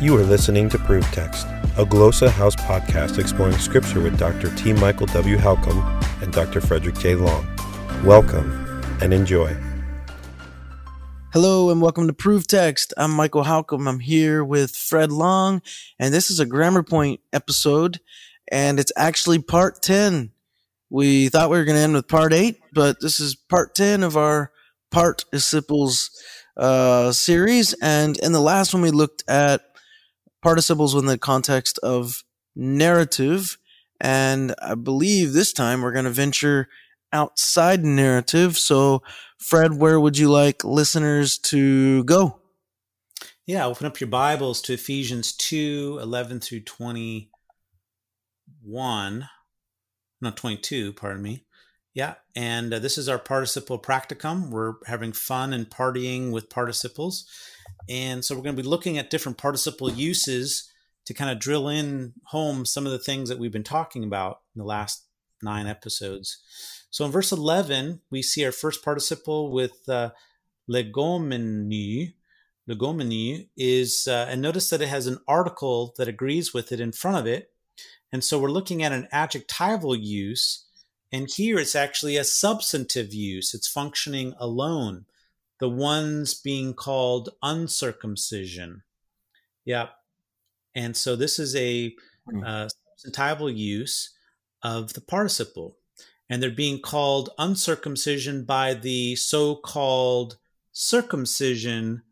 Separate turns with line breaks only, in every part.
You are listening to Proof Text, a Glossa House podcast exploring Scripture with Dr. T. Michael W. Halcomb and Dr. Frederick J. Long. Welcome and enjoy.
Hello and welcome to Proof Text. I'm Michael Halcomb. I'm here with Fred Long, and this is a Grammar Point episode, and it's actually part 10. We thought we were going to end with part 8, but this is part 10 of our participles uh, series. And in the last one, we looked at participles within the context of narrative. And I believe this time we're going to venture outside narrative. So, Fred, where would you like listeners to go?
Yeah, open up your Bibles to Ephesians 2 11 through 21. Not 22, pardon me. Yeah, and uh, this is our participle practicum. We're having fun and partying with participles. And so we're going to be looking at different participle uses to kind of drill in home some of the things that we've been talking about in the last nine episodes. So in verse 11, we see our first participle with uh, legomeni. Legomeni is, uh, and notice that it has an article that agrees with it in front of it. And so we're looking at an adjectival use. And here it's actually a substantive use. It's functioning alone the ones being called uncircumcision. Yep. And so this is a hmm. uh, substantival use of the participle. And they're being called uncircumcision by the so called circumcision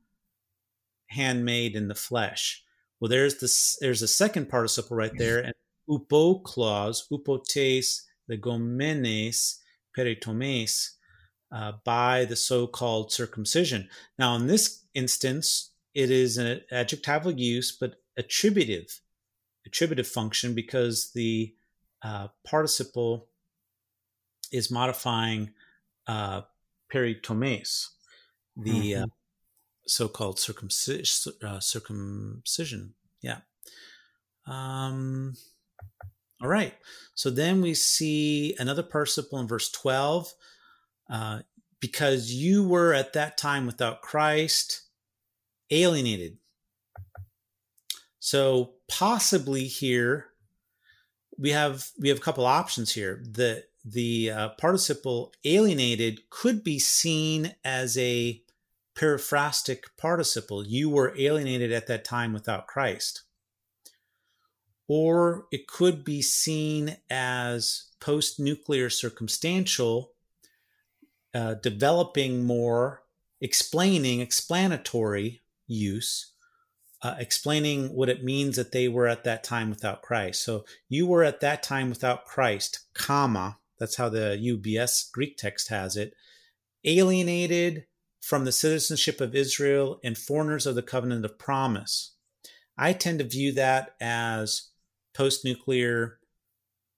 handmade in the flesh. Well, there's this there's a second participle right there, and upo clause, upotes legomenes peritomes, uh, by the so-called circumcision. Now, in this instance, it is an adjectival use, but attributive, attributive function because the uh, participle is modifying uh, peritomes, the uh, mm-hmm. so-called circumcis- uh, circumcision. Yeah. Um, all right. So then we see another participle in verse 12 uh, because you were at that time without Christ, alienated. So possibly here we have we have a couple options here. The the uh, participle alienated could be seen as a periphrastic participle. You were alienated at that time without Christ. Or it could be seen as post nuclear circumstantial uh, developing more explaining explanatory use uh, explaining what it means that they were at that time without christ. So you were at that time without christ comma that's how the ubs greek text has it alienated from the citizenship of israel and foreigners of the covenant of promise. I tend to view that as post-nuclear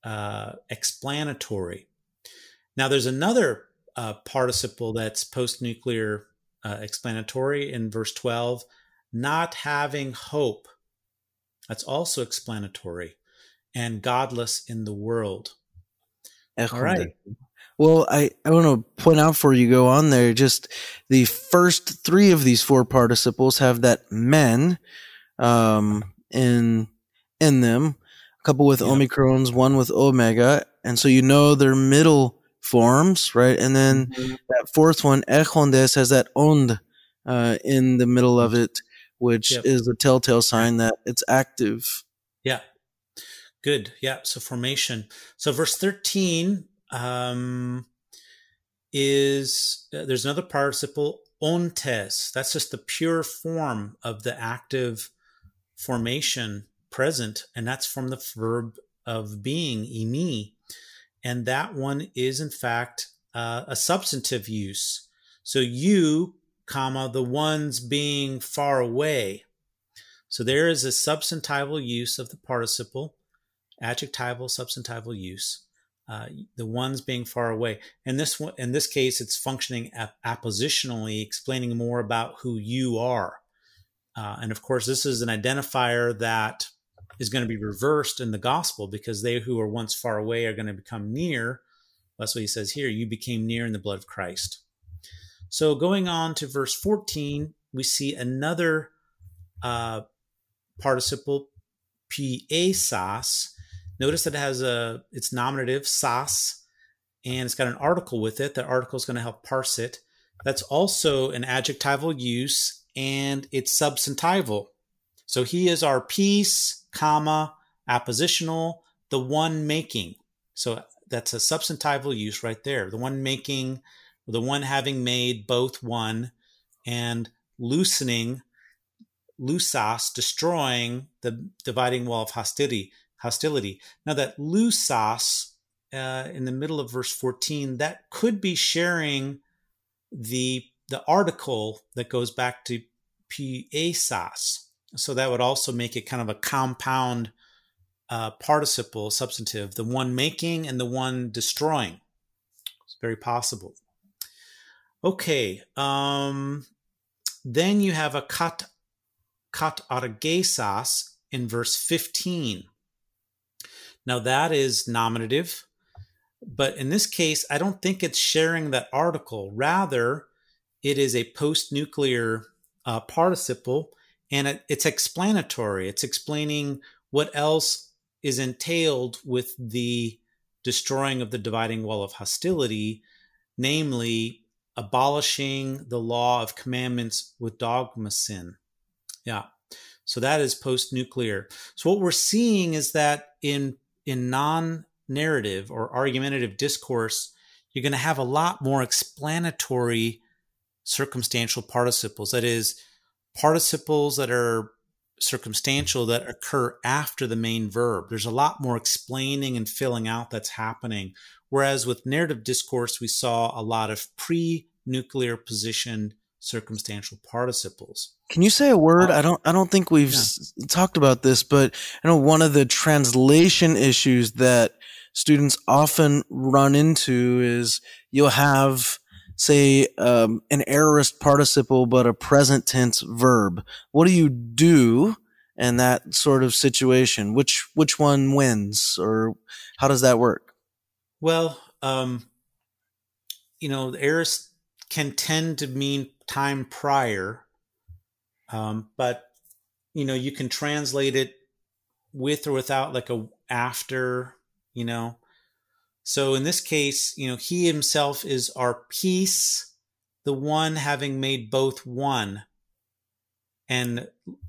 uh, explanatory now there's another uh, participle that's post nuclear uh, explanatory in verse 12, not having hope. That's also explanatory and godless in the world.
All right. Well, I, I want to point out before you go on there, just the first three of these four participles have that men um, in in them. A couple with omicrons, one with omega, and so you know their middle forms, right? And then mm-hmm. that fourth one, echondes, has that ond uh, in the middle of it, which yep. is a telltale sign that it's active.
Yeah. Good. Yeah. So formation. So verse 13 um, is uh, there's another participle, ontes. That's just the pure form of the active formation present, and that's from the verb of being, imi and that one is in fact uh, a substantive use. So you, comma the ones being far away. So there is a substantival use of the participle, adjectival substantival use. Uh, the ones being far away. In this one, in this case, it's functioning ap- appositionally, explaining more about who you are. Uh, and of course, this is an identifier that is going to be reversed in the gospel because they who are once far away are going to become near. That's what he says here. You became near in the blood of Christ. So going on to verse 14, we see another uh, participle piesas. Notice that it has a it's nominative sas, and it's got an article with it. That article is going to help parse it. That's also an adjectival use, and it's substantival. So he is our peace, comma appositional, the one making. So that's a substantival use right there. The one making, the one having made both one, and loosening, lusas, destroying the dividing wall of hostility. Hostility. Now that lusas uh, in the middle of verse 14, that could be sharing the the article that goes back to piesas. So that would also make it kind of a compound uh, participle substantive, the one making and the one destroying. It's very possible. Okay. Um, then you have a kat, kat argesas in verse 15. Now that is nominative, but in this case, I don't think it's sharing that article. Rather, it is a post nuclear uh, participle and it, it's explanatory. It's explaining what else is entailed with the destroying of the dividing wall of hostility, namely abolishing the law of commandments with dogmasin. Yeah. So that is post nuclear. So what we're seeing is that in in non narrative or argumentative discourse, you're going to have a lot more explanatory circumstantial participles. That is, participles that are circumstantial that occur after the main verb. There's a lot more explaining and filling out that's happening. Whereas with narrative discourse, we saw a lot of pre nuclear position circumstantial participles.
Can you say a word? Uh, I don't I don't think we've yeah. s- talked about this, but I know one of the translation issues that students often run into is you'll have say um, an aorist participle but a present tense verb. What do you do in that sort of situation? Which which one wins or how does that work?
Well um, you know the aorist can tend to mean time prior um, but you know you can translate it with or without like a after you know so in this case, you know, he himself is our peace, the one having made both one and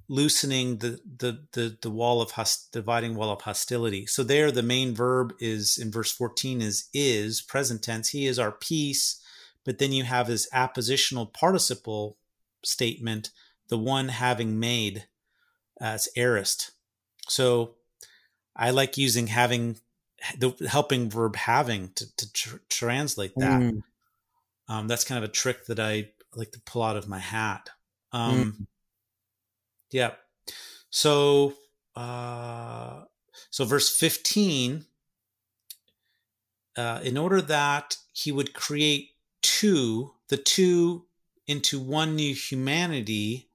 loosening the the the, the wall of host, dividing wall of hostility. So there the main verb is in verse 14 is is present tense. He is our peace, but then you have this appositional participle statement, the one having made uh, as aorist. So I like using having the helping verb having to, to tr- translate that. Mm. Um, that's kind of a trick that I like to pull out of my hat. Um, mm. Yeah. So, uh, so verse 15, uh, in order that he would create two, the two into one new humanity,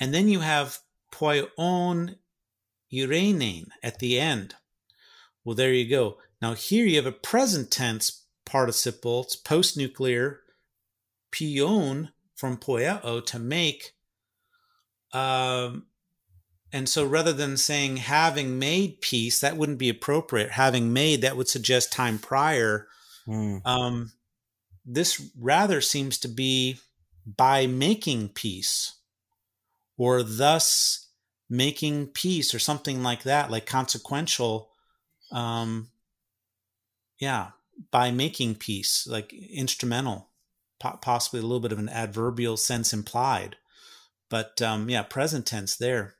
and then you have poion irenein at the end. Well, there you go. Now here you have a present tense participle. It's post-nuclear pion from poieo to make. Um, and so rather than saying having made peace, that wouldn't be appropriate. Having made, that would suggest time prior. Mm. Um, this rather seems to be by making peace or thus making peace or something like that, like consequential um, yeah, by making peace, like instrumental, po- possibly a little bit of an adverbial sense implied, but um, yeah, present tense there.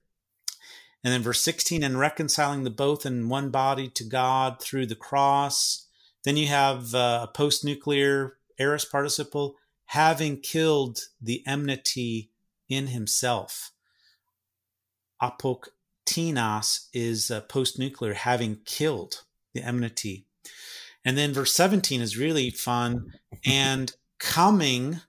And then verse 16, and reconciling the both in one body to God through the cross. Then you have uh, a post nuclear aorist participle, having killed the enmity in himself. Apok Tinas is uh, post nuclear, having killed the enmity. And then verse 17 is really fun. And coming,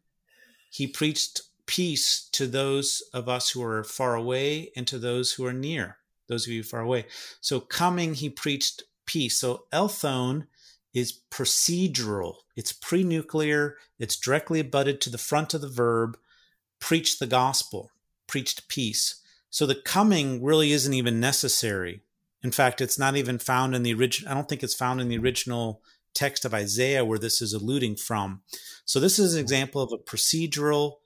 he preached peace to those of us who are far away and to those who are near, those of you far away. So coming, he preached peace. So Elthone is procedural, it's pre nuclear, it's directly abutted to the front of the verb, preach the gospel, preached peace. So the coming really isn't even necessary. In fact, it's not even found in the original. I don't think it's found in the original text of Isaiah where this is alluding from. So this is an example of a procedural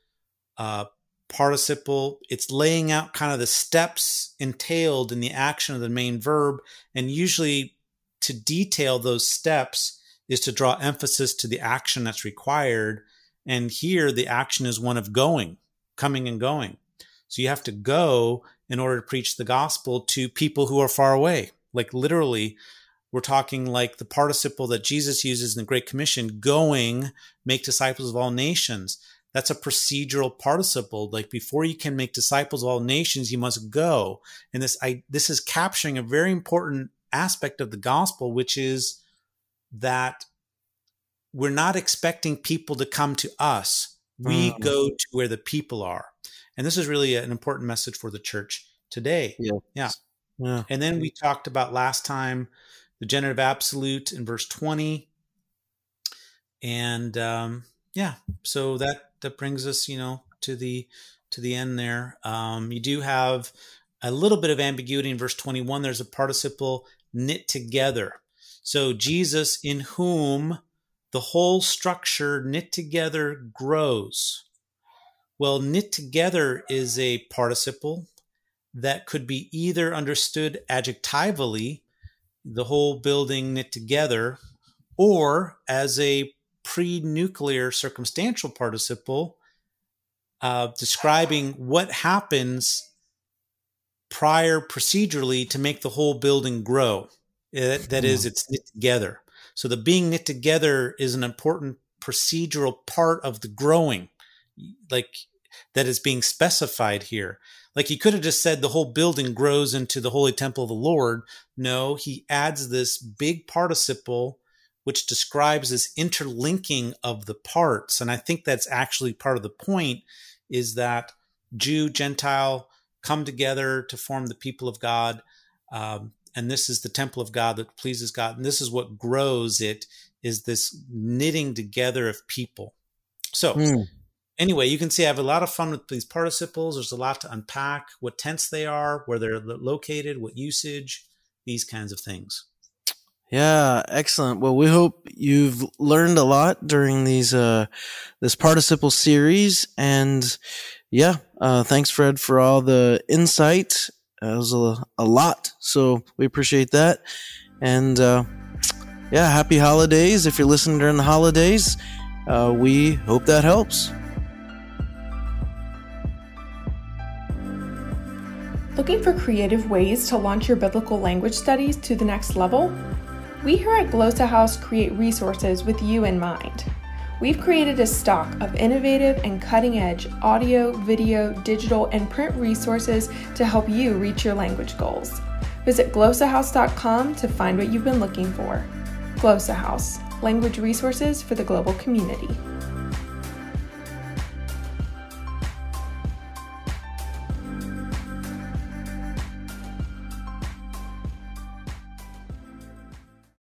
uh, participle. It's laying out kind of the steps entailed in the action of the main verb, and usually to detail those steps is to draw emphasis to the action that's required. And here the action is one of going, coming and going. So you have to go in order to preach the gospel to people who are far away. Like literally, we're talking like the participle that Jesus uses in the Great Commission going, make disciples of all nations. That's a procedural participle. Like before you can make disciples of all nations, you must go. And this, I, this is capturing a very important aspect of the gospel, which is that we're not expecting people to come to us. We mm. go to where the people are. And this is really an important message for the church today.
Yeah.
Yeah. yeah. And then we talked about last time the genitive absolute in verse 20. And um, yeah, so that that brings us, you know, to the to the end there. Um, you do have a little bit of ambiguity in verse 21. There's a participle knit together. So Jesus, in whom the whole structure knit together grows. Well, knit together is a participle that could be either understood adjectivally, the whole building knit together, or as a pre nuclear circumstantial participle uh, describing what happens prior procedurally to make the whole building grow. That, that is, hmm. it's knit together. So the being knit together is an important procedural part of the growing, like that is being specified here. Like he could have just said the whole building grows into the holy temple of the Lord. No, he adds this big participle which describes this interlinking of the parts. And I think that's actually part of the point is that Jew, Gentile come together to form the people of God. Um, and this is the temple of God that pleases God. And this is what grows it is this knitting together of people. So mm. Anyway, you can see I have a lot of fun with these participles. There's a lot to unpack, what tense they are, where they're located, what usage, these kinds of things.
Yeah, excellent. Well, we hope you've learned a lot during these uh this participle series and yeah, uh thanks Fred for all the insight. Uh, it was a, a lot. So we appreciate that. And uh yeah, happy holidays if you're listening during the holidays. Uh we hope that helps.
Looking for creative ways to launch your biblical language studies to the next level? We here at Glossa House create resources with you in mind. We've created a stock of innovative and cutting edge audio, video, digital, and print resources to help you reach your language goals. Visit glossahouse.com to find what you've been looking for. Glossa House, language resources for the global community.